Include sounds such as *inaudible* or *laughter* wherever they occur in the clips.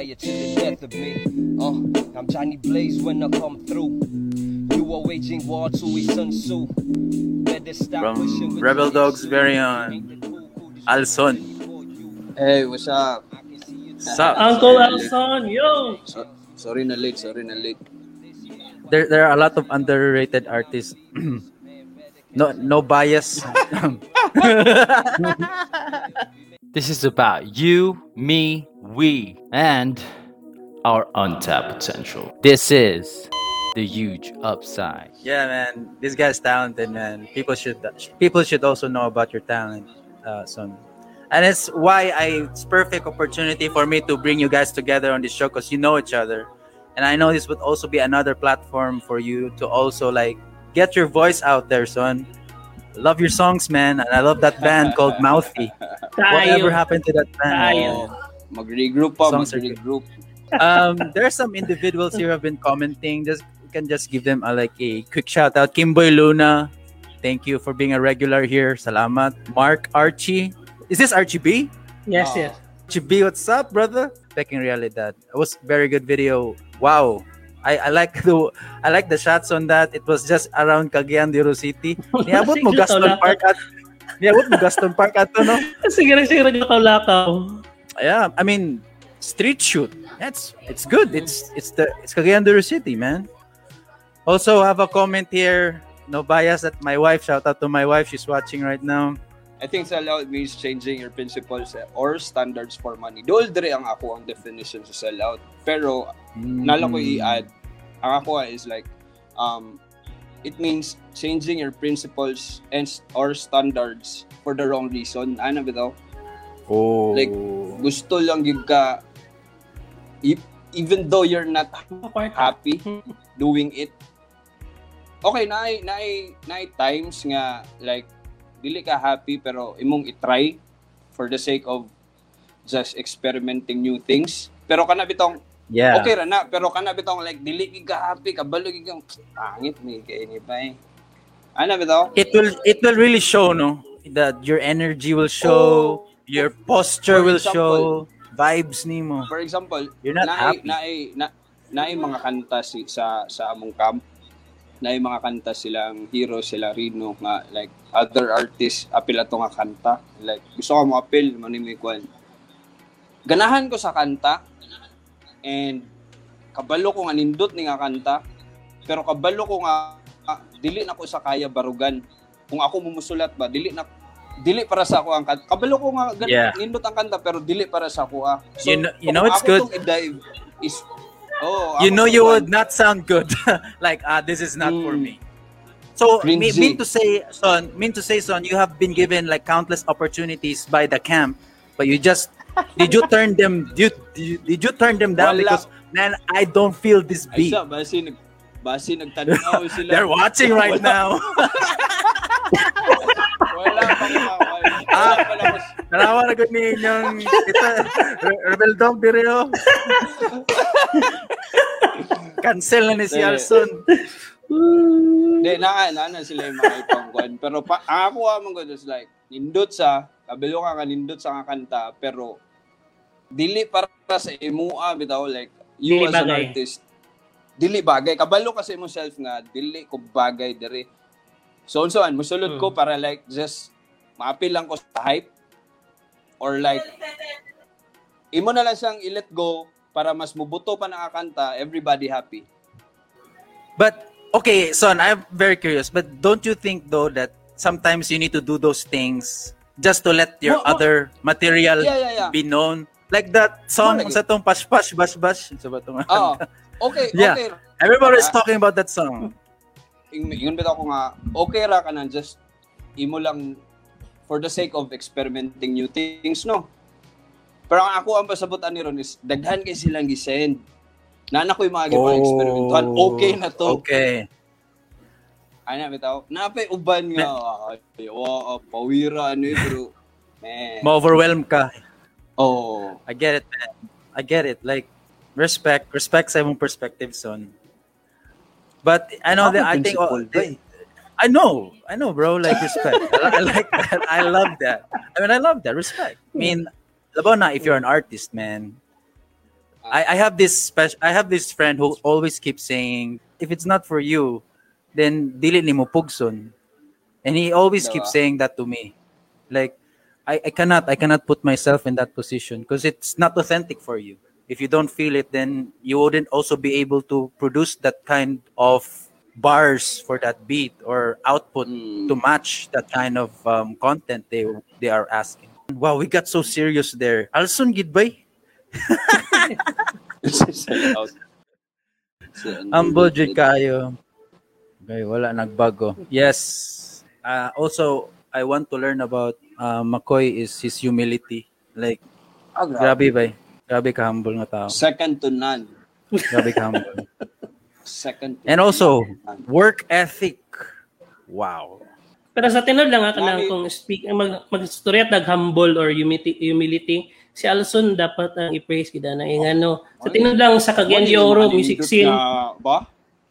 spitfire to the death of me. Uh, I'm Johnny Blaze when I come through. You are waging war to a Sun Tzu. Better stop wishing From with Rebel Dogs lips. very own Alson. Hey, what's up? Sup? Uncle Alson, yo! So, sorry na late, sorry na late. There, there are a lot of underrated artists. *clears throat* no, no bias. *laughs* *laughs* This is about you, me, we, and our untapped potential. This is the huge upside. yeah, man. This guy's talented, man. People should people should also know about your talent, uh, son. And it's why I it's perfect opportunity for me to bring you guys together on this show because you know each other, and I know this would also be another platform for you to also like get your voice out there, son. Love your songs, man, and I love that band called Mouthy. *laughs* Whatever happened to that band? Tayo. Mag-regroup pa, mag-regroup. um, there are some individuals here who have been commenting. Just you can just give them a, like a quick shout out. Kimboy Luna, thank you for being a regular here. Salamat. Mark Archie, is this Archie B? Yes, Oh. yes. Archie B, what's up, brother? Peking realidad. It was very good video. Wow. I, I like the I like the shots on that. It was just around Cagayan de Oro City. *laughs* Niabot mo Sige, Gaston tolakaw. Park at Niabot mo Gaston Park at no? Sige na sige na lakaw. Yeah i mean street shoot. That's it's good. It's it's the it's Cagayan de Oro City man. Also have a comment here. No bias at my wife. Shout out to my wife. She's watching right now. I think sell out means changing your principles or standards for money. Dool dire ang ako ang definition sa sell out. Pero nala ko i-add, ang ako is like, um, it means changing your principles and or standards for the wrong reason. Ano bitaw? Oh Like, Gusto lang yung ka, e- even though you're not happy doing it. Okay, naay naay naay times nga like dili ka happy pero imong i-try for the sake of just experimenting new things. Pero kana bitong yeah okay ra na pero kana bitong like dili gid ka happy kabalo gid kang pangit ni kay ni pa eh. Ana bitaw? it will it will really show no that your energy will show your posture will example, show vibes nimo For example, You're not naay, happy. naay, na, naay mga kanta si, sa sa among camp. Naay mga kanta silang hero sila Rino nga like other artists apil ato nga kanta. Like gusto ko mo apil man ni kwan. Ganahan ko sa kanta and kabalo ko nga nindot ni nga kanta pero kabalo ko nga ah, dili na ko sa kaya barugan. Kung ako mumusulat ba, dili na dili para sa ako ang kanta. Kabalo ko nga gan- Yeah. nindot ang kanta pero dili para sa ako ah. You know- you know it's good. i-dive is oh, you know you would not sound good *laughs* like ah this is not for Mm. me so Cringy. mean to say son mean to say son you have been given like countless opportunities by the camp but you just did you turn them did *laughs* you, did you turn them down Wala. because man i don't feel this Ay beat siya, basi nag basi nagtanaw sila. *laughs* they're watching right now Wala pa ko Wala pa lang ko- narawa na gud ni inyong rebel dog dire oh. cancel na ni si Dili. Alson Hindi, na, na, na sila yung mga ibang kwan. Pero pa, ako amang ko is like, nindot sa, kabilo ka nga nindot sa nga kanta, pero dili para sa imua bitaw like you Dili as an bagay. artist dili bagay kabalo ka sa imong self nga dili ko bagay diri so man musulod ko para like just maapil lang ko sa hype or like imo na lang siyang i-let go para mas mubuto pa na kanta everybody happy But okay, son, I'm very curious. But don't you think though that sometimes you need to do those things just to let your mo- other material Yeah, yeah, yeah. be known? Like that song lagi. sa tong pash pash bash bash. Sa ba tong- Oo. *laughs* Okay, Yeah. okay. Everybody's Ah. talking about that song. Yung, yun bitaw ko nga, okay ra ka na just imo lang for the sake of experimenting new things, no? Pero ang ako ang pasabutan ni Ron is, daghan kay silang gisend. Nana ko yung mga gipang experimentuhan. Okay na to. Oh, Okay. Ano bitaw? Napay uban nga. Ay, wa, pawira ano yun, pero man. Ma-overwhelm ka. Oh. I get it, man. I get it. Like respect, respect sa imong perspective, son. But I know that I think oh. I know, I know, bro. Like respect. I, I like that. I love that. I mean, I love that respect. I mean, labaw na if you're an artist, man. I, I have this special. I have this friend who always keeps saying, if it's not for you, then dili ni mo pugson. And he always keeps saying that to me. Like, I, I cannot, I cannot put myself in that position because it's not authentic for you. If you don't feel it, then you wouldn't also be able to produce that kind of bars for that beat or output Mm. to match that kind of um, content they they are asking. Wow, we got so serious there. Alson gid bay? Sell out. So, Humble jud kayo. Okay, wala nagbago. Yes. Uh, also, I want to learn about uh, McCoy is his humility. Like, Ah, grabe. grabe ba? Grabe ka humble nga tao. Second to none. Grabe ka humble. *laughs* Second to And also, work ethic. Wow. Pero sa tinod lang ako Mami- lang kung speak mag magstorya tag humble or humility, humility. Si Alson dapat ang i-praise kita na yung ano sa tinod lang sa Cagayan de Oro music malindot scene. na- ba?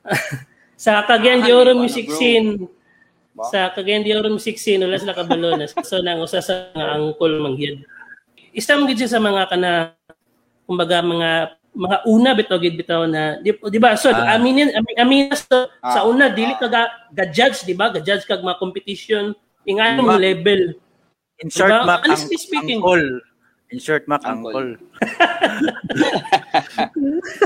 *laughs* sa Cagayan de Ah, Oro music scene. Ba? sa Cagayan de Oro music scene wala sila kabalo na *laughs* so nang usa sa mga angkol mangyad isa mo sa mga kana kumbaga mga mga una bitaw gid bitaw na di, di ba so Ah. aminin amin, amin sa, sa Ah, una dili ka ga, ga-judge di ba ga-judge kag mga competition ingano Ma- mo level In short, Diba? Mac, ang, speaking. angkol. In short, Mac, Angkol. angkol. *laughs*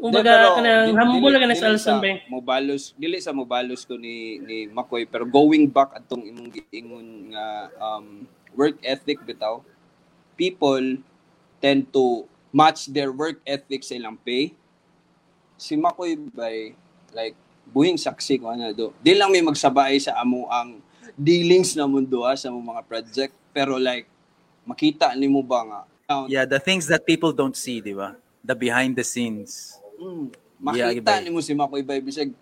kumbaga kanang humble ka na dili sa Alson ba Mobalos, dili sa mobalos ko ni ni Makoy pero going back atong imong giingon nga um, work ethic bitaw. People tend to match their work ethic sa ilang pay. Si Makoy bay like buhing saksi ko ano do. Di lang may magsabay sa amo ang dealings na mundo ha, sa mga project pero like makita nimo ba nga Yeah, the things that people don't see, di ba? The behind the scenes. Mm, Yeah, makita iba. ni mo si Makoy Bay bisag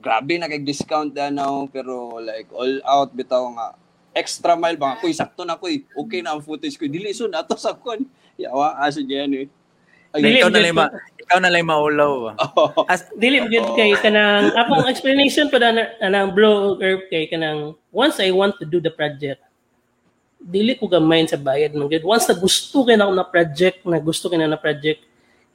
grabe na kay discount danaw pero like all out bitaw nga extra mile ba kuy sakto na kuy okay na ang footage ko dili so nato sa kon yawa aso diyan eh. Ay, Dili, ikaw na lang ma, ikaw na lang maulaw. oh, As, dili mo gyud kay kanang akong explanation pa na anang blow curve kay kanang once I want to do the project dili ko gamay sa bayad man gyud once na gusto kay na ako na project na gusto kay na na project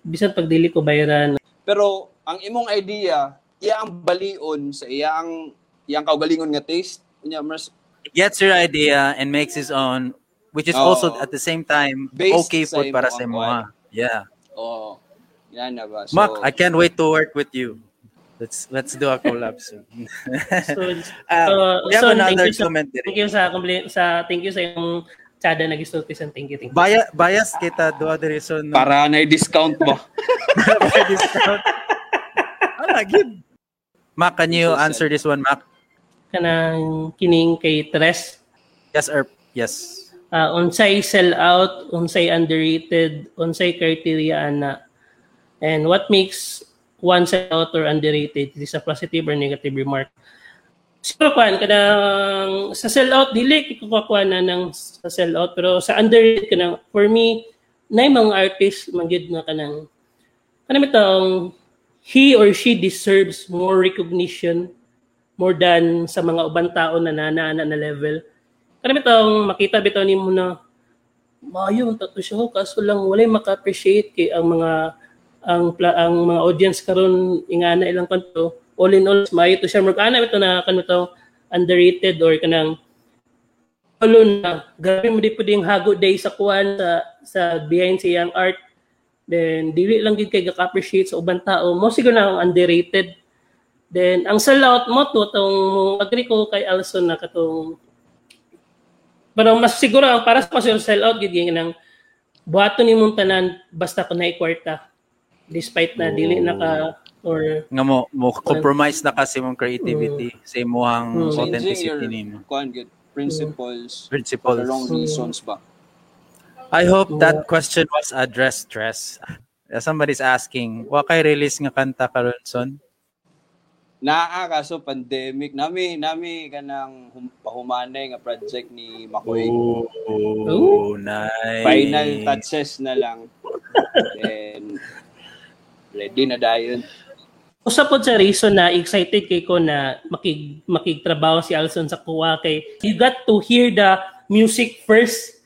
bisan pag dili ko bayaran. Pero ang imong idea iya ang balion sa iya ang iyang kaugalingon nga taste? Unya mas gets your idea and makes his own, which is Oo. also at the same time Based okay food para sa mo. ha? Yeah. oh yan na ba so Mac, I can't wait to work with you. Let's let's do a collab soon. *laughs* so Uh, *laughs* so, we have so, another thank you sa, comment thank you sa sa thank you sa yung tsada na gusto ko thank you thank you Baya, bias kita do the reason no? para na discount ba *laughs* Para discount. Ah, give. Mac, can you answer this one, Mac? kanang kining kay Tres Yes or yes? Uh, unsay sell out, unsay underrated, unsay criteria ana. And what makes one sell out or underrated? Is a positive or negative remark? Siguro kuan kanang sa sell out dili ko kuha na ng sa sell out pero sa underrated kanang for me na mga artist manggid na kanang kanang itong he or she deserves more recognition more than sa mga ubang tao na nanana na level Kaya bitong makita bitaw nimo na mayo ang tato siya kaso lang walay maka-appreciate kay ang mga ang pla- ang mga audience karon ingana ilang kanto. All in all mayo to siya. Murag ana bitaw na kanu to underrated or kanang alon na grabe mo di pwedeng hago day sa kuan sa sa behind sa iyang art. Then dili lang gid kay ga-appreciate sa ubang tao. Mo siguro na ang underrated. Then ang sellout mo to tong agree ko kay Alson na katong pero mas siguro ang para sa pasyon sell out gid yung nang buhaton ni mong tanan basta ko na kwarta despite na dili naka or Nga mo, mo compromise na kasi mong creativity sa Mm. imuhang changing your authenticity nimo. kuan good principles for Principles. the wrong reasons ba I hope that question was addressed, Tres. Uh, Somebody's asking, wa kay release nga kanta karon son? Naa kaso pandemic nami nami kanang hum, pahumanay nga project ni Makoy Oh, nice. final touches na lang then ready na dayon Usa po sa reason na excited kay ko na makig makigtrabaho si Alson sa kuwa kay you got to hear the music first.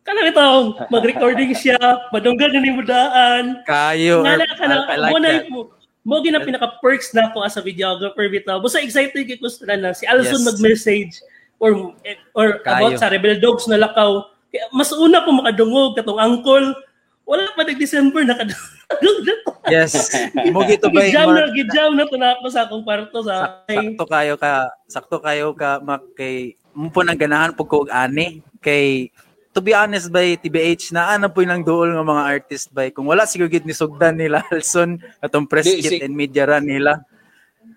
Kana ito, mag-recording siya, madunggan na ni mo daan. Kayo. Nga na ka na, I like mo. Mo, gina pinaka-perks na ako as a videographer bitaw. Basta excited kay ko na na si Alson Yes. mag-message or or Kayo. about sa Rebel Dogs na lakaw. Mas una ko makadungog katong uncle. Wala pa nag-December nakadungog na to. Yes. Mo gito ba Gijam na, gijam na to na ako sa akong kwarto sa sakto kayo ka sakto kayo ka mak kay mo po nang ganahan pag ani kay to be honest by TBH na ana po nang duol nga mga artist by kung wala siguro gid ni sugdan nila Alson atong press Di, kit si- and media run nila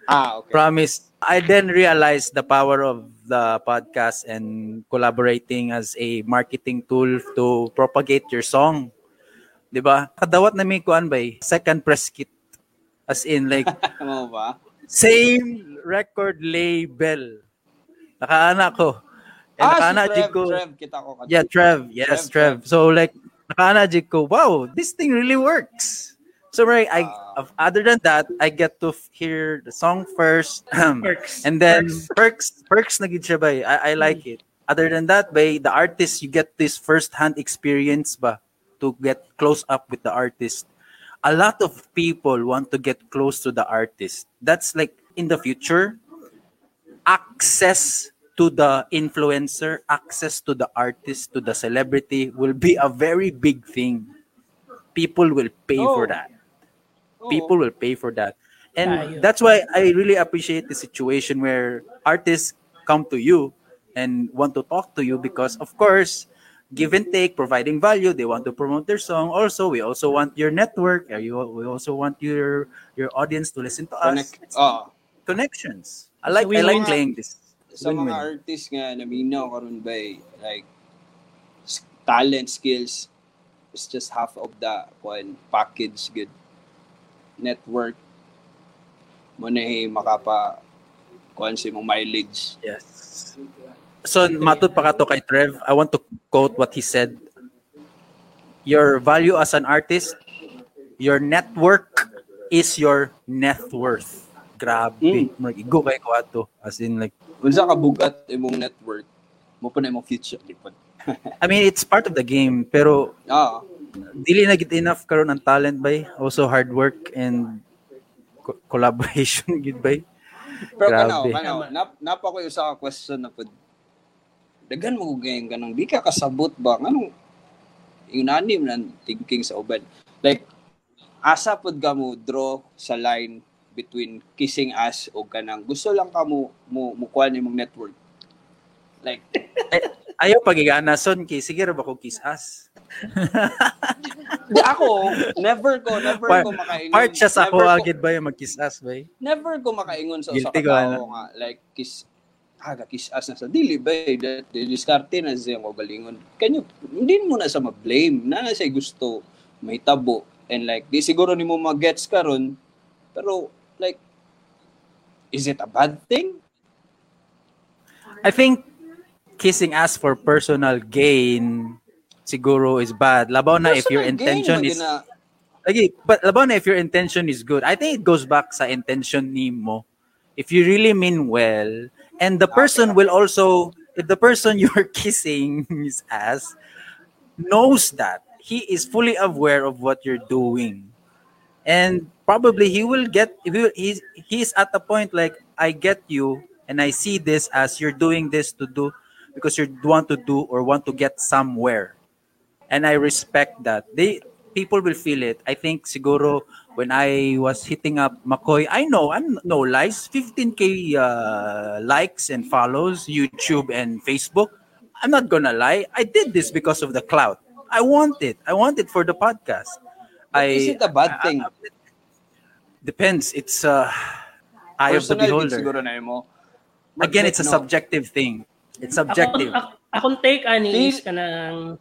Ah, okay. promise I then realized the power of the podcast and collaborating as a marketing tool to propagate your song 'di ba kadawat na mi kuan bay second press kit as in like *laughs* Ano ba? same record label. Nakaana ko. Ah, si Trev, ko. Trev, kita ko. ka- Yeah, Trev. Yes, Trev, Trev. So like nakaana jig ko. Wow, this thing really works. So right, I of- other than that, I get to hear the song first, *clears throat* perks. and then Perks. perks, perks na siya bay. I, I like it. Other than that, by the artist, you get this first-hand experience ba to get close up with the artist. A lot of people want to get close to the artist. That's like in the future, access to the influencer, access to the artist, to the celebrity will be a very big thing. People will pay for Oh. that Oo. people will pay for that and that's why i really appreciate the situation where artists come to you and want to talk to you because of course give and take providing value they want to promote their song also we also want your network uh, you we also want your your audience to listen to us Connect. Ah. connections i like i like playing this sa mga Win-win. artist nga naminaw karon eh, like talent skills is just half of the kuan package good network. Mo na eh, makapa kuan si mong mileage. Yes. So matut pa ka to kay Trev. I want to quote what he said. Your value as an artist your network is your net worth. Grabe. Mm. mm. igo kay ko ato. As in like unsa ka bugat imong network mo pa na imong future lipod i mean it's part of the game pero ah. dili na gid enough karon ang talent bay. Also hard work and co- collaboration *laughs* gid bay. Pero kanaw kanaw nap napa ko usa ka question na pud dagan mo ganyan ganang di ka kasabot ba? Nganong inanim nan thinking sa uban like asa pud ka mo draw sa line between kissing ass o kanang gusto lang ka mo mo mukuha imong network. Like *laughs* ayaw pagigana son kay sige ra ba ko kiss ass di ako never ko never Part- ko makaingon. part siya sa ako ko- agad ba yung mag-kiss ass bay? Never ko makaingon sa Guilty ko, tao ano? nga like kiss aga kiss as na sa dili ba that diskarte na siya ko galingon kanyo hindi mo na sa ma-blame. Na na siya gusto may tabo. And like di siguro nimo mag-gets karon pero is it a bad thing I think kissing ass for personal gain siguro is bad. Labaw na if your Personal intention is but labaw na if your intention is good. I think it goes back sa intention ni mo. If you really mean well, and the person will also, if the person *laughs* you're kissing his ass knows that, he is fully aware of what you're doing. And probably he will get, he will, he's, he's at the point like, I get you, and I see this as you're doing this to do, because you want to do or want to get somewhere and I respect that. They people will feel it. I think siguro when I was hitting up McCoy, I know I'm no lies, 15k uh, likes and follows YouTube and Facebook. I'm not gonna lie. I did this because of the clout. I want it. I want it for the podcast. I is it a bad thing depends. It's uh eye of the Personal beholder. siguro na mo Again, it's a No. subjective thing. It's subjective. Ako, akong take ani is Feel- kanang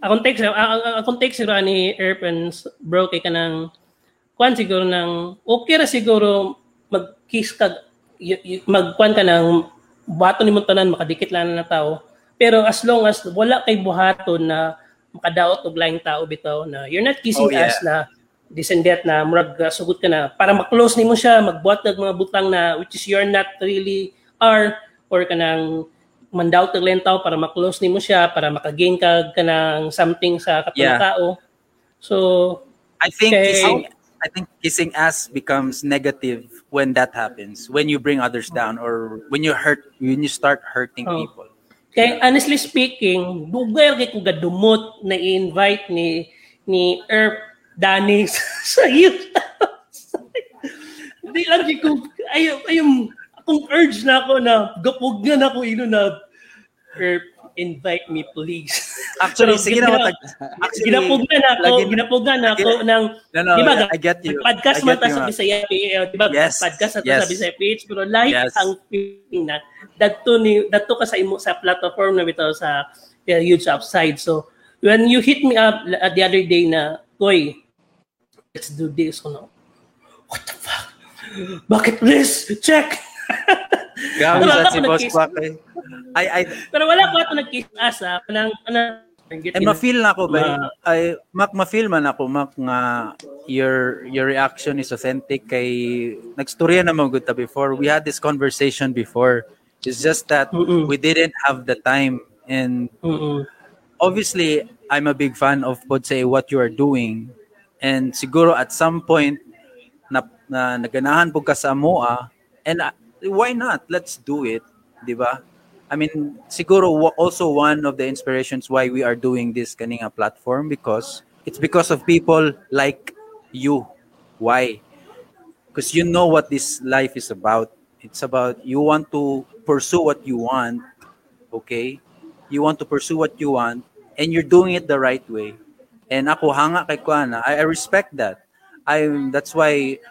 akong take akong take siguro ani Airpens bro kay kanang kwan siguro nang okay ra siguro mag-kiss ka y- y- magkwan ka ng bato ni tanan makadikit lang na tao pero as long as wala kay buhaton na makadaot og laing tao bitaw na you're not kissing Oh, yeah. us na this and that na murag uh, sugot ka na para ma-close nimo siya magbuhat ng mga butang na which is you're not really are or kanang mandaw tag lentaw para ma-close nimo siya para makagain ka kanang something sa katong Yeah. tao so I think Okay. kissing I think kissing ass becomes negative when that happens. When you bring others down or when you hurt when you start hurting Oh. people. Kay honestly speaking, dugay kay kung gadumot na i-invite ni ni Erp Danny *laughs* sa youth. Hindi lang ko ay ayong akong urge na ako na gapog na ako ino na Erp invite me please. Actually, Pero sige na matag. Actually, Ginapog na ako, lagi- ginapog na ako ng No, no, di ba, I get you. podcast man ta sa. Bisaya PH, di ba? Yes, Podcast yes. sa Bisaya PH, pero live Yes. ang feeling na dadto ni dadto ka sa imo sa platform na bitaw sa uh, huge upside. So when you hit me up uh, the other day na, Koy, let's do this. Ano? What the fuck? Bucket list, check. Wala sa si Boss. Quack eh. I, I, pero wala ko ato nag-kiss ass ha. Kanang, kanang, eh, ma-feel na ako ba? Ma- Ay, Mac, ma-feel man ako, Mac, nga your your reaction is authentic kay nagstorya naman gud ta before. We had this conversation before. It's just that Mm-mm. we didn't have the time and Mm-mm. obviously I'm a big fan of pod say what you are doing and siguro at some point na, na naganahan po ka sa moa and uh, why not? Let's do it di ba? I mean siguro also one of the inspirations why we are doing this kaninga platform because it's because of people like you. Why? Because you know what this life is about. It's about you want to pursue what you want okay? You want to pursue what you want and you're doing it the right way and ako hanga kay kuana I, I respect that. I that's why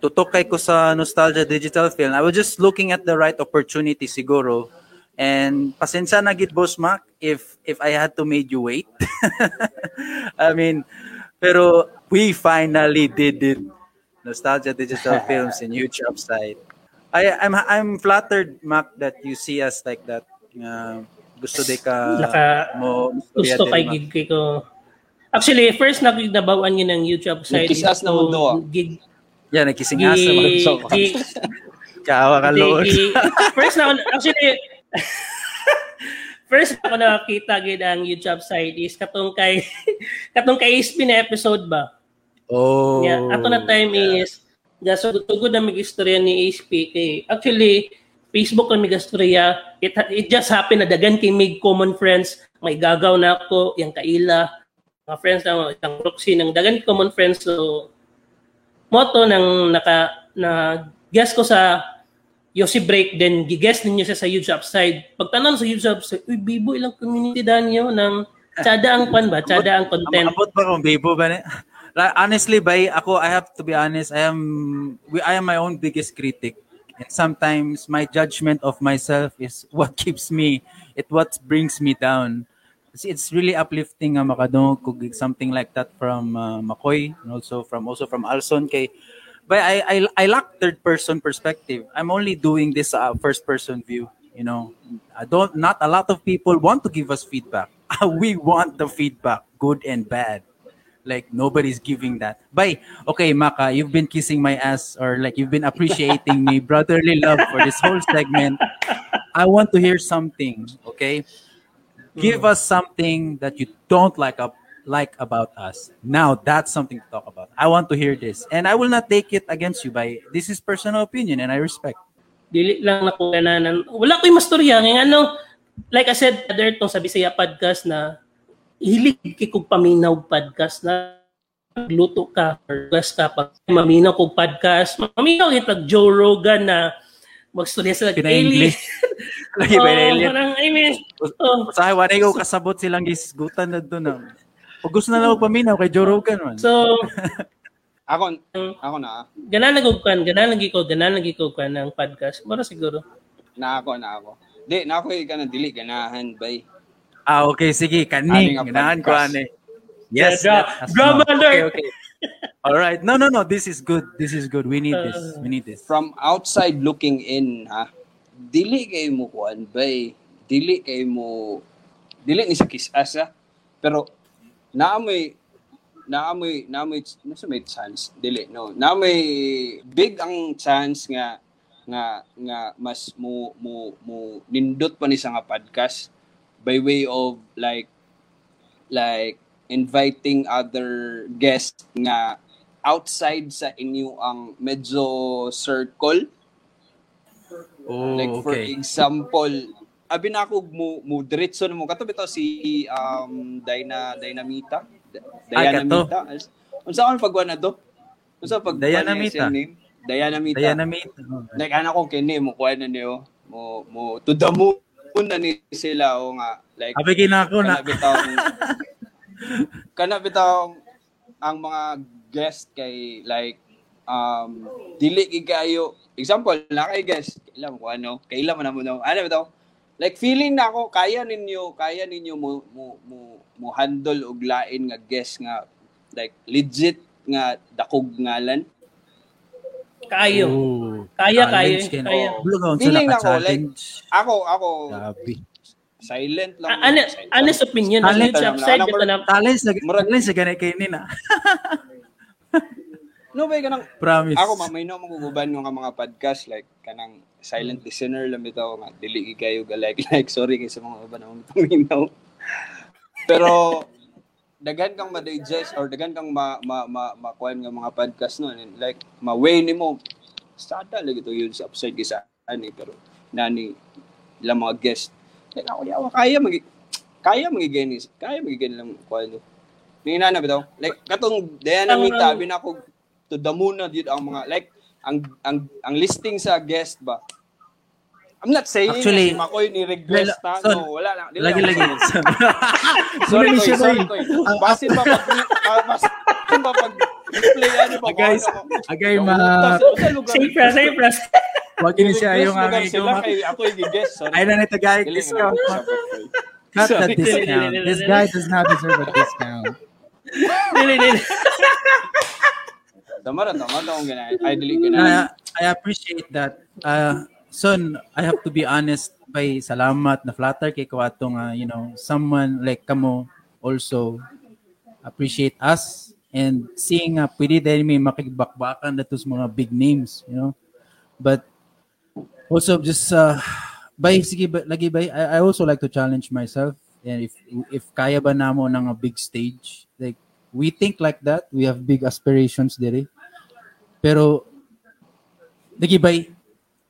tutok kay ko sa nostalgia digital film. I was just looking at the right opportunity siguro. And pasensya na gid boss Mac if if I had to made you wait. *laughs* I mean pero we finally did it. Nostalgia digital *laughs* films in huge upside I I'm I'm flattered Mac that you see us like that. Nga gusto di ka Naka- mo gusto kay gig ko. Actually, first nakignabawan niya ng YouTube site. Nagkisas na mo do, ah. Gig, Yeah, nagkising asa gi, kawa ka lood. gi, *laughs* first na actually, *laughs* first ako nakakita gid ang YouTube site is katong kay *laughs* katong kay Spin na episode ba? Oh. Yeah, ato na time is gaso tugod na mig istorya ni HP kay actually Facebook na mig istorya it, it just happened na dagan kay mig common friends may gagaw na ako yang kaila mga friends na isang proxy ng dagan common friends. So moto nang naka na guess ko sa Yossi Break then giges ninyo siya sa huge upside. Pagtanan sa huge upside uy bibo ilang community danyo ng tsada ang pan ba? Tsada ang content. Abot ba kung bibo ba honestly, bay, ako, I have to be honest, I am, we, I am my own biggest critic. And sometimes my judgment of myself is what *laughs* keeps me, it what brings me down. Kasi it's really uplifting nga makadungog kung something like that from uh, Makoy and also from also from Alson kay but I, I I lack third person perspective. I'm only doing this uh, first person view. You know, I don't. Not a lot of people want to give us feedback. *laughs* we want the feedback, good and bad. Like nobody's giving that. Bye. Okay, Maka, you've been kissing my ass or like you've been appreciating me *laughs* brotherly love for this whole segment. I want to hear something. Okay, give mm. us something that you don't like up like about us. Now that's something to talk about. I want to hear this, and I will not take it against you. By this is personal opinion, and I respect. dili lang ako gananan. Wala ko'y mastorya. Nga ano, like I said, other tong sa Bisaya podcast na hilig kay kog paminaw podcast na luto ka or gas ka pag maminaw kog podcast. Maminaw kitag Joe Rogan na magstorya sila Pina-English. Lagi *laughs* ba Oh, alien? parang, I mean, oh. Sa wala ko kasabot silang gisgutan na doon. na. Pag gusto na lang ako paminaw kay Joe Rogan man. So, *laughs* Ako, ako na. ah. ganan nagugkan, ganan lagi ko, ganan lagi ko kan ng podcast. Para siguro. Na ako, na ako. Di, na ako ka na dili, ganahan, bay. Ah, okay, sige. Kaning. Ganahan ko, ane. Yes. Yeah, drama okay, alert. okay. *laughs* All right. No, no, no. This is good. This is good. We need this. Uh, We need this. From outside looking in, ha? Dili kay mo kuan, bay. Dili kay mo, dili ni sa kisas, ha? Pero, naamoy, naamoy naamoy nasa may chance dili no naamoy big ang chance nga nga nga mas mo mo mo nindot pa ni sa nga podcast by way of like like inviting other guests nga outside sa inyo ang medyo circle Oh, like for okay. example abi na ako mo mo diretso mo kato bitaw si um Dyna Dynamita. Dynamita unsa man pagwa na do unsa pag Dynamita. Dynamita meet. like ana ko kini mo kuha na niyo mo mo to the moon na ni sila o nga like Abi gina ako na. bitaw *laughs* kana bitaw ang mga guest kay like um dili gigayo example na kay guest ilam ko ano kailan man mo no ano bitaw like feeling na ako kaya ninyo kaya ninyo mo mo mo, mo handle og lain nga guest nga like legit nga dakog ngalan Kayo. Kaya, Challenge kaya, kaya. Feeling na ako, like, challenge. ako ako Grabe. Silent lang Ah, ano, honest opinion. Talent lang. upside, ito na. Challenge sa challenge sa ganay kay nina. *laughs* no ba kanang Promise. Ako mamay no maguguban nga mga podcast like kanang silent listener lang bitaw nga dili kayo ga like *laughs* like sorry kay sa mga uban na tuminaw. *laughs* Pero daghan kang ma-digest or daghan kang ma ma, ma makuan nga mga podcast no and like ma-way nimo sada lagi to yun sa upside kisa ani pero nani ilang mga guest like ako kaya magi kaya magigeni kaya magigeni lang kuan no Nina na bitaw like katong Diana Mita bin ako to the moon na yun ang mga like ang ang ang listing sa guest ba? I'm not saying Actually, na si Makoy ni regress na son, no wala lang. Dili Lagi-lagi. ako- *laughs* sorry Sorry, sorry koy basin ba pag *laughs* ah, basin ba pag play ano ba Ah, guys, ano agay ma Safe ra, safe ra. wag ni siya yung yung kay ako yung guest sorry ay na guys Dili, discount. Koy. Cut the discount. This guy does not deserve a discount. Dili, dili. tama ra tama ta akong ganay ay dili I, ganay I appreciate that. Uh, son, I have to be honest by salamat na flatter kay ko atong uh, you know someone like kamo also appreciate us and seeing uh, pwede din may makigbakbakan na sa mga big names you know? But also just uh, by sige ba, lagi ba I, I also like to challenge myself. And if if kaya ba namo ng a big stage like we think like that. We have big aspirations dire pero lagi ba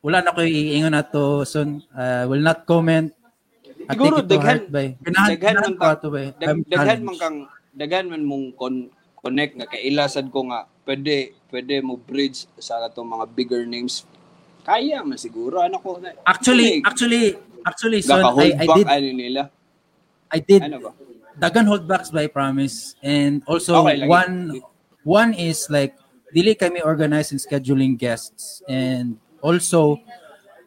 wala na ko iingon na to son uh, will not comment. I Siguro, to daghan- daghan ganahan man ka- bay. Dag, I'm daghan man kang daghan man mong con- connect nga kailasan ko nga pwede pwede mo bridge sa atong mga bigger names. Kaya man siguro ano ko na Actually, actually, actually, son, hold I, I did, ano nila? I did ano ba? Dagan holdbacks by promise and also Okay, one one is like dili kami organized in scheduling guests and also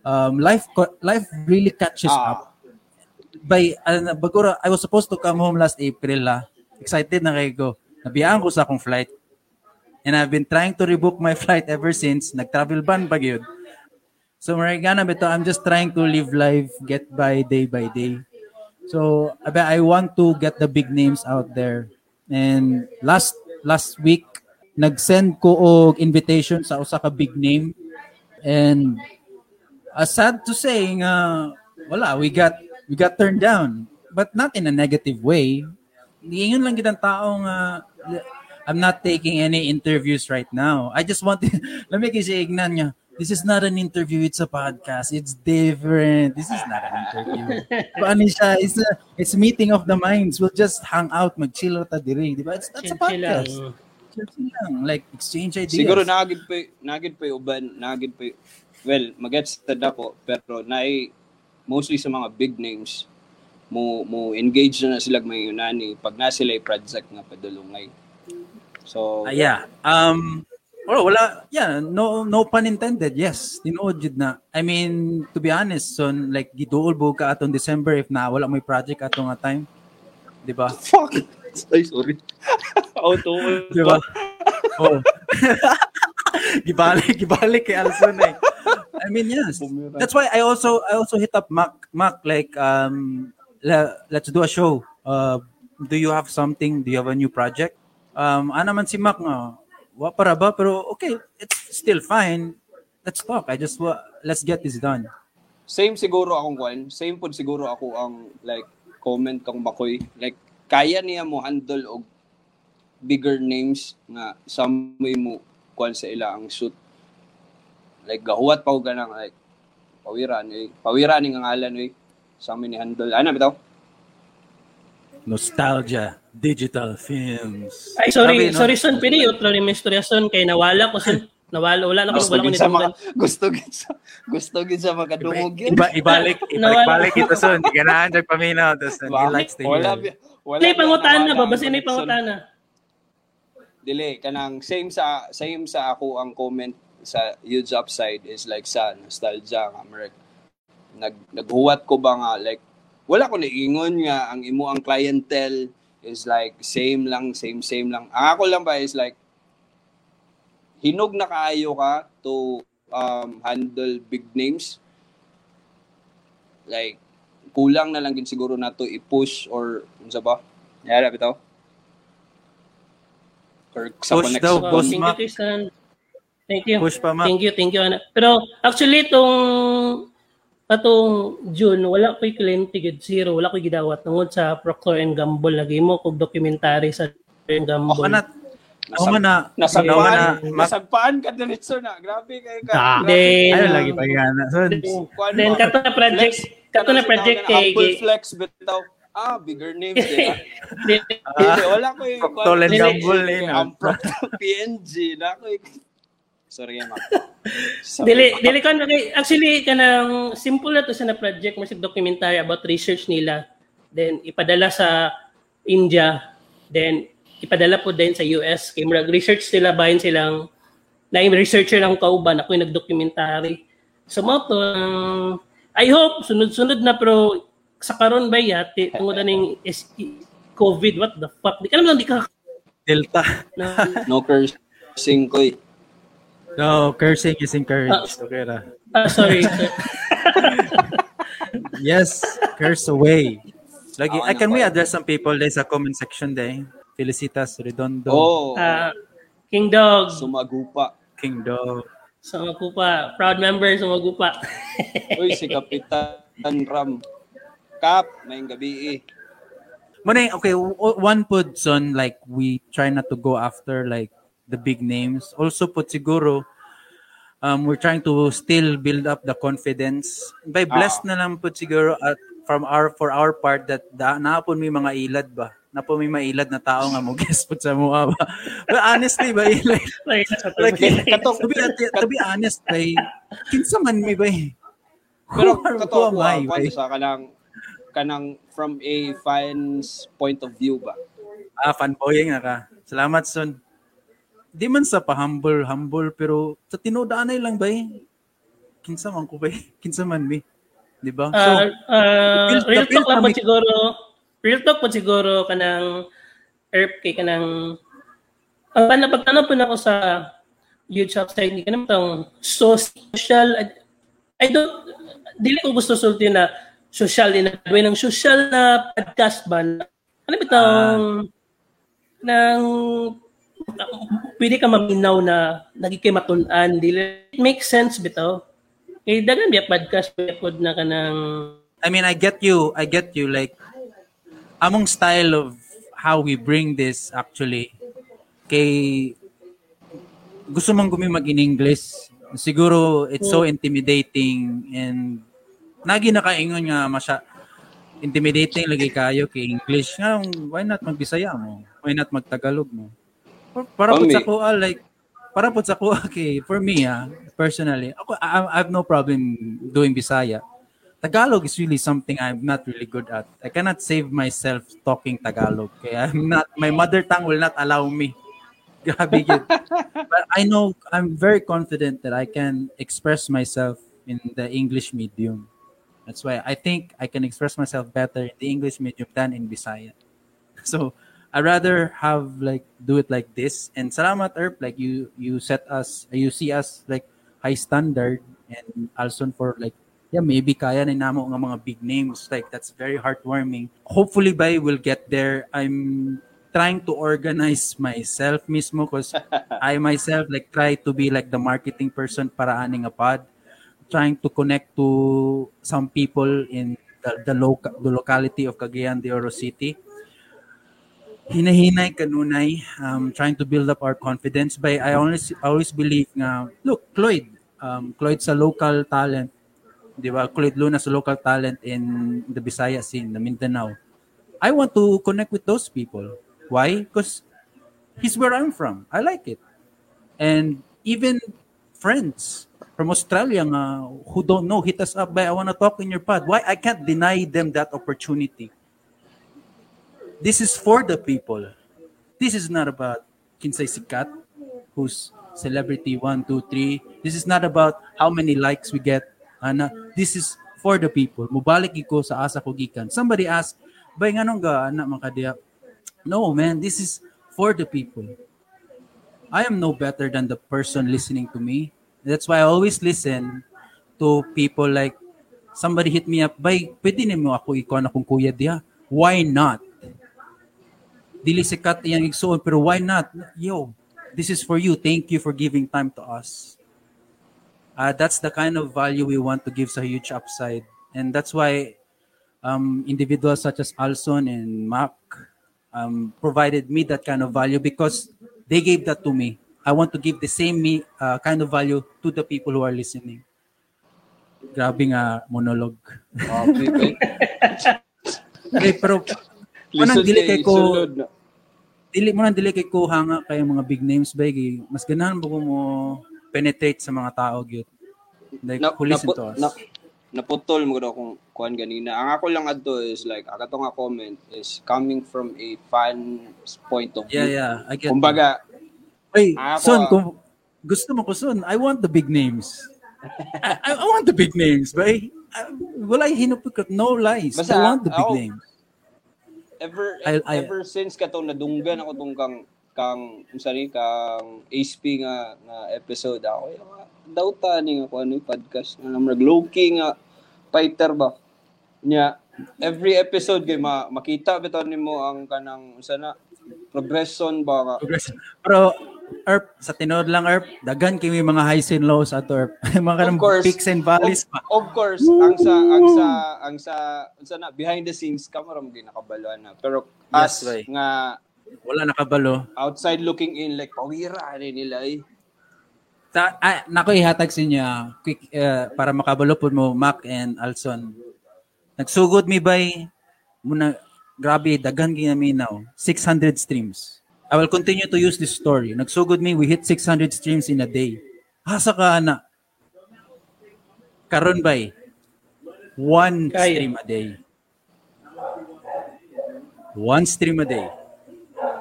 um, life life really catches Ah. up. By uh, bagura I was supposed to come home last April la excited na kay go nabiyaan ko sa akong flight. And I've been trying to rebook my *laughs* flight ever since. Nag-travel ban pa gyud so marigana bito I'm just trying to live life get by day by day. So I want to get the big names out there. And last last week nag-send ko og invitation sa usa ka big name. And uh, sad to say nga wala we got we got turned down. But not in a negative way. Ingon lang gid ang tao nga I'm not taking any interviews right now. I just want to, *laughs* let me kasi ignan niya. This is not an interview, it's a podcast. It's different. This is not an interview. *laughs* Paano siya? It's a, it's a meeting of the minds. We'll just hang out, mag-chill ta diri, di ba? It's, that's a podcast. Chill-chill lang. Like, exchange ideas. siguro nagid pa nagid pa yung uban nagid pa well magets ta dako pero naay mostly sa mga big names mo mo engage na, na sila may unani pag na sila project nga padulungay so Ah, yeah. Um, well, wala, yeah, no, no pun intended. Yes, tinuod jud na. I mean, to be honest, so like giduol bo ka atong December if na wala mo project ato nga time. Di ba? fuck ay sorry *laughs* auto Di ba? oh. *laughs* gibalik, gibalik kay Alson eh. I mean, yes. That's why I also I also hit up Mac Mac like um let's do a show. Uh do you have something? Do you have a new project? Um, ano man si Mac wa para ba? Pero okay, it's still fine. Let's talk. I just wa, let's get this done. Same siguro akong kwan. Same pod siguro ako ang like comment kang Makoy. Like kaya niya mo handle og bigger names nga samoy mo kwan sa ila ang shoot. Like gahuwat pa og ganang like pawiran eh. Pawiran ni nga ngalan eh. Sa amin ni handle. Ano bitaw? Nostalgia, digital films. Ay, sorry, Sabi, no? sorry, son. Yung otro rin istorya, son. Kay nawala ko, son. Nawala, wala na ko, Gusto wala ko gid sa mga nidunggan. gusto gid sa gusto gid sa makadungog yun. Iba, ibalik, ibalik, balik ito son. Na andag paminaw. Tapos, he likes to wala, wala. Wala bi- pangutana nawala ba? ang Basta na connection. pangutana. Dili, kanang same sa same sa ako ang comment sa huge upside is like sa nostalgia nga Marek. Nag naghuwat ko ba nga like wala ko niingon nga ang imo ang clientele is like same lang, same same lang. Ang ako lang ba is like hinog na kaayo ka to um, handle big names. Like kulang na lang din siguro na to i-push or unsa ba? Yara bitaw. Or sa Push connection. daw, Oh, boss thank you. Tristan. Thank you. Push pa, Mac. Thank you, thank you. Ana. Pero actually, itong atong June, wala ko'y kliyente gid zero, wala ko'y gidawat tungod sa Procter and Gamble lagi mo kog documentary sa Procter and Gamble. Ako na, ako man na, man na, Nasagpaan, nasagpaan ka din ito na. Grabe kayo ka. Ah. Grabe. Then, ano lagi pa. Son, Kuan then kato na project, kato na project na kay Humble flex bitaw. Ah, bigger names *laughs* ah. Hindi, wala ko yung... Procter and Gamble, eh? Ang Procter PNG. Na ako yung... Sorry. *laughs* Sorry, Dili dili kan actually kanang simple na to sa na project mo documentary about research nila. Then ipadala sa India, then ipadala po din sa US. Kay murag research sila bahin silang na yung researcher ng kauban ako yung nag-documentary. So mo to ang- I hope sunod-sunod na pero sa karon ba yati tungod na ning is- COVID what the fuck di ka naman di ka Delta. na, *laughs* No cursing ko eh. No, cursing is encouraged. Ah. Okay ra. ah, sorry. *laughs* Yes, curse away. Lagi, Ako I can we address some people there sa comment section day. Felicitas Redondo, Oh, Ah, King Dog. sumagupa. King Dog. Sa Magupa. Proud member sa Magupa. *laughs* Uy, si Kapitan Ram. Kap, may gabi eh. Muna, okay, one put son like we try not to go after like the big names. Also put siguro um we're trying to still build up the confidence. By blessed na lang put siguro at from our for our part that da, naapon may mga ilad ba? Napo may mailad na tao nga mo guess put sa mga ba. But honestly ba like *laughs* like, like Kato- to be *laughs* to be honest bay kinsa man mi bay Pero Who are- kato I, ah, kwan sa kanang kanang from a fan's point of view ba? Ah, fanboying nga ka. Salamat, son. Di man sa pa-humble, humble, pero sa tinudaanay lang ba eh. Kinsa man ko ba eh. *laughs* Kinsa man mi. Di ba? So, uh, uh, real the talk lang po siguro, real talk po siguro kanang ERP kay kanang ang uh, napagtanong po na ako sa huge upside ni kanang tong social I don't dili ko gusto sulti na social in a way ng social na podcast ba na, ano ba itong nang *laughs* pwede ka maminaw na nagikay matunan dili it makes sense bitaw kay dagan biya podcast pod na kanang I mean, I get you. I get you. Like, among style of how we bring this actually, kay gusto mong gumi mag in English. Siguro it's so intimidating and nagi nakaingon nga masya intimidating lagi kayo kay English. Nga, why not magbisaya mo? Why not magtagalog mo? Para- po sa ko, ah, like, para po sa ko, *laughs* okay, for me, ah, personally, ako, I, I have no problem doing Bisaya. Tagalog is really something I'm not really good at. I cannot save myself talking Tagalog. Kaya *laughs* I'm not, my mother tongue will not allow me. *laughs* Grabe yun. But I know, I'm very confident that I can express myself in the English medium. That's why I think I can express myself better in the English medium than in Bisaya. So I rather have like do it like this. And salamat Erp, like you you set us, you see us like high standard and also for like yeah maybe kaya na namo nga mga big names like that's very heartwarming. Hopefully by we'll get there. I'm trying to organize myself mismo because *laughs* I myself like try to be like the marketing person para aning a pod. Trying to connect to some people in the, the, loca- the locality of Cagayan de Oro City. Hinahinay kanunay, um, trying to build up our confidence. But I always, always believe nga, look, Cloyd, um, Cloyd sa local talent, di ba? Cloyd Luna sa local talent in the Bisaya scene, the Mindanao. I want to connect with those people. Why? Because he's where I'm from. I like it. And even friends from Australia nga, who don't know, hit us up by I want to talk in your pod. Why? I can't deny them that opportunity. This is for the people. This is not about Kinsay Sikat, who's celebrity one, two, three. This is not about how many likes we get. Ana, this is for the people. Mubalik ko sa asa ko gikan. Somebody asked, bay nganong ga ana man kadiya? No, man, this is for the people. I am no better than the person listening to me. That's why I always listen to people like somebody hit me up, bay, pwede nimo ako ikaw na kung kuya diya. Why not? Dili sikat iyang igsuon, pero why not? Yo, this is for you. Thank you for giving time to us. Uh, that's the kind of value we want to give sa huge upside. And that's why um, individuals such as Alson and Mac um, provided me that kind of value because they gave that to me. I want to give the same me uh, kind of value to the people who are listening. Grabe nga monologue. Okay, *laughs* okay. Pero Manang Lisod dili kay ko. Dili mo nang dili kay ko hanga kay mga big names ba kay mas ganahan ba ko mo penetrate sa mga tao gyud. Like Na, who listen napu- to us. na, naputol mo daw kung kuan ganina. Ang ako lang adto is like, ang ato nga comment is coming from a fan's point of view. yeah, yeah, I get. Kumbaga, Ako, son, ah. kung gusto mo ko son, I want the big names. I, I, I want the big names, I, wala hinupikot, no lies. Basta, I want the big ako- names. Ever I- I- ever since katong nadunggan ako tong kang kang ni kang HP nga nga episode ako yung daw ta ni nga ano yung podcast nga namrag low key nga fighter ba nya every episode kay ma, makita bitaw nimo ang kanang unsa na progression ba nga Progress. Pero, Erp, sa tinod lang, Erp, dagan kami mga highs and lows at Erp. *laughs* mga kanang course. peaks and valleys pa. Of course, ang sa ang sa ang sa unsa na behind the scenes kamera mo ginakabaluan na. Pero Yes, as bay. nga Wala nakabalo. outside looking in like pawira ni nila eh. Ta, ah, nako ihatag sa inyo quick uh, para makabalo po mo Mac and Alson. Nagsugod mi bay muna grabe daghan ginaminaw 600 streams. I will continue to use this story. Nagsugod mi we hit 600 streams in a day. Asa ka ana? Karon bay one Kaya. stream a day. One stream a day.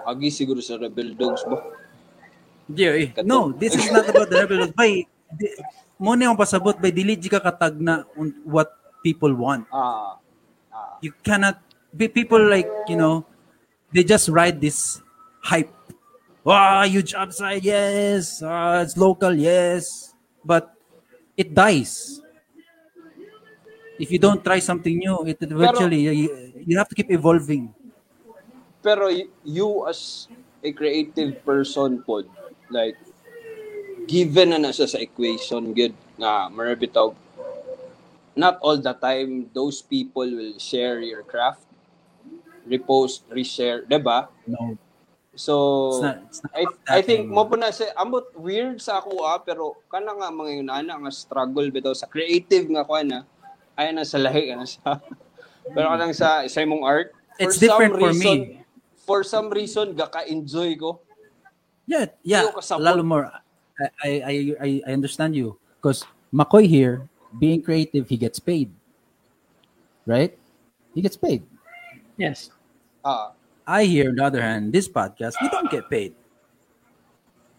Agi siguro sa Rebel Dogs ba? Yeah, eh. No, this is not about the rebel. Bay, di, mo na yung pasabot, bay, dili di ka katag na on what people want. Ah. You cannot, be people like, you know, they just ride this hype. Wow, huge upside, yes. Ah, it's local, yes. But it dies. If you don't try something new, it eventually, you, you have to keep evolving. Pero you as a creative person pod like given na na siya sa equation good nga marabitaw not all the time those people will share your craft repost reshare diba No, so it's not, it's not I I think mo po na siya ambot weird sa ako ah pero kana nga mga yun ana nga struggle bitaw sa creative nga kuan na ay na sa lahi ana siya *laughs* pero kanang sa sa imong art for It's different some for reason, me. for some reason gaka-enjoy ko Yeah, yeah. Lalo more. I, I, I, I- I understand you. Because McCoy here, being creative, he gets paid. Right? He gets paid. Yes. ah I hear, on the other hand, this podcast, we don't get paid.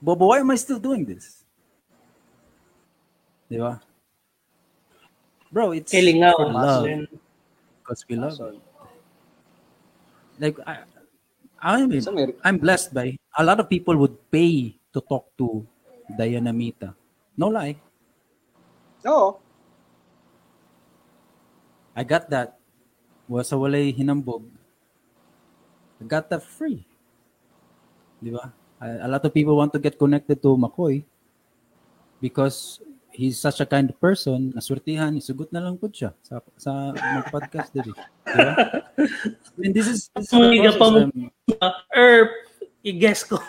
But, but why am I still doing this? Di ba? Bro, it's Kilingaw. for love. Because we love. it. Like, I, I mean, I'm blessed by a lot of people would pay to talk to Diana Mita. No lie. oo I got that. Was walay hinambog. I got that free. Di ba? A, lot of people want to get connected to McCoy because he's such a kind person. Naswertihan, isugot na lang po siya sa, sa mag-podcast dito. Di ba? I mean, this is, this is pa mo, Erp, i-guess ko. *laughs*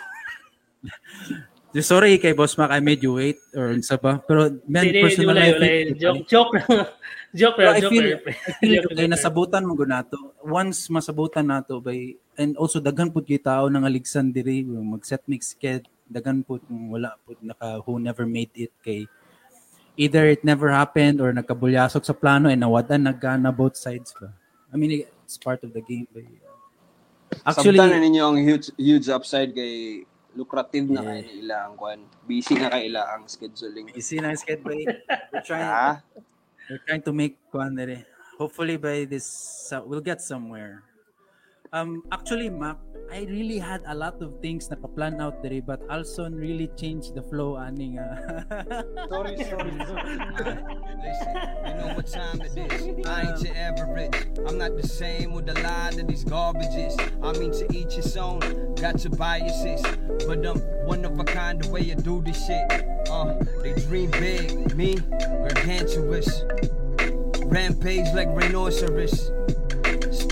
sorry kay Boss Mac, I made you wait or isa pa. Pero man, personal wala. Joke, joke lang. Joke Pero lang, joke feel, lang. I feel Joke kay lang. nasabutan mo gunato. Once masabutan nato by and also daghan pud kay tao nang aligsan diri mag-set mix kid daghan pud kung wala pud naka who never made it kay either it never happened or nagkabulyasok sa plano and nawadan nagana both sides ba. I mean it's part of the game. But, Actually, actually na ninyo ang huge huge upside kay lucrative na Yeah. kay nila ang kwan. Busy na kay ila ang scheduling. easy na by *laughs* we're trying Ah, We're trying to make kuan dere. Hopefully by this uh, we'll get somewhere. Um actually Mac, I really had a lot of things naka-plan out dere but Alson really changed the flow aning uh, *laughs* Sorry, sorry, sorry. *laughs* Listen, you know what time it is. *laughs* I ain't your average. I'm not the same with a lot of these garbages. I mean, to each his own. Got your biases, but I'm one of a kind the way you do this shit. Uh, they dream big, me gargantuous. Rampage like rhinoceros.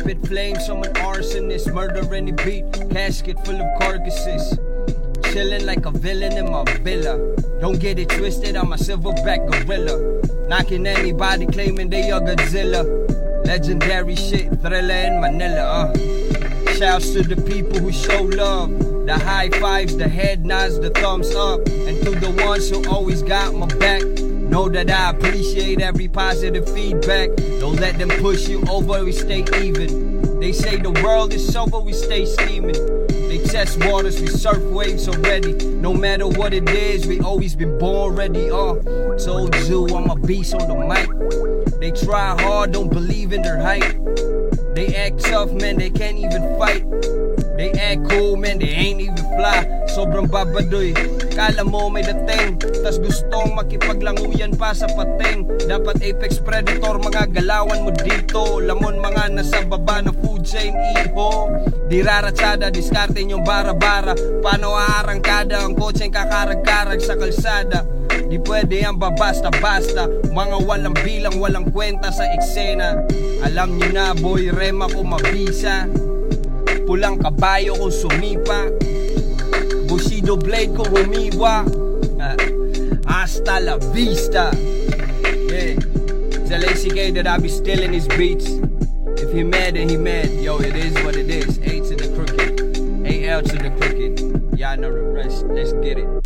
Spit flames, I'm an arsonist. Murder any beat, casket full of carcasses. Chilling like a villain in my villa. Don't get it twisted, I'm a silverback gorilla. Knocking anybody claiming they are Godzilla. Legendary shit, thriller in Manila, uh. Shouts to the people who show love. The high fives, the head nods, the thumbs up. And to the ones who always got my back. Know that I appreciate every positive feedback. Don't let them push you over, we stay even. They say the world is over, we stay scheming. They test waters, we surf waves already. No matter what it is, we always been born ready. Uh, told you I'm a beast on the mic. They try hard, don't believe in their hype. They act tough, man, they can't even fight. They act cool, man, they ain't even fly. Sobrang babadoy, kala mo may dating. Tas gustong makipaglanguyan pa sa pating. Dapat apex predator, mga galawan mo dito. Lamon mga nasa baba ng food chain, iho. Di raratsada, diskarte yung bara-bara. Paano aarangkada ang kotseng kakarag-karag sa kalsada? Di pwede yan babasta-basta Mga walang bilang, walang kwenta sa eksena Alam nyo na boy, rema ko mabisa Pulang kabayo kong sumipa. Bushido blade ko humiwa. Ah, Hasta la vista. Yeah. Lazy K that I be stealing his beats. If he mad then he mad. Yo, it is what it is. A to the crooked. AL to the crooked. Y'all know the rest, let's get it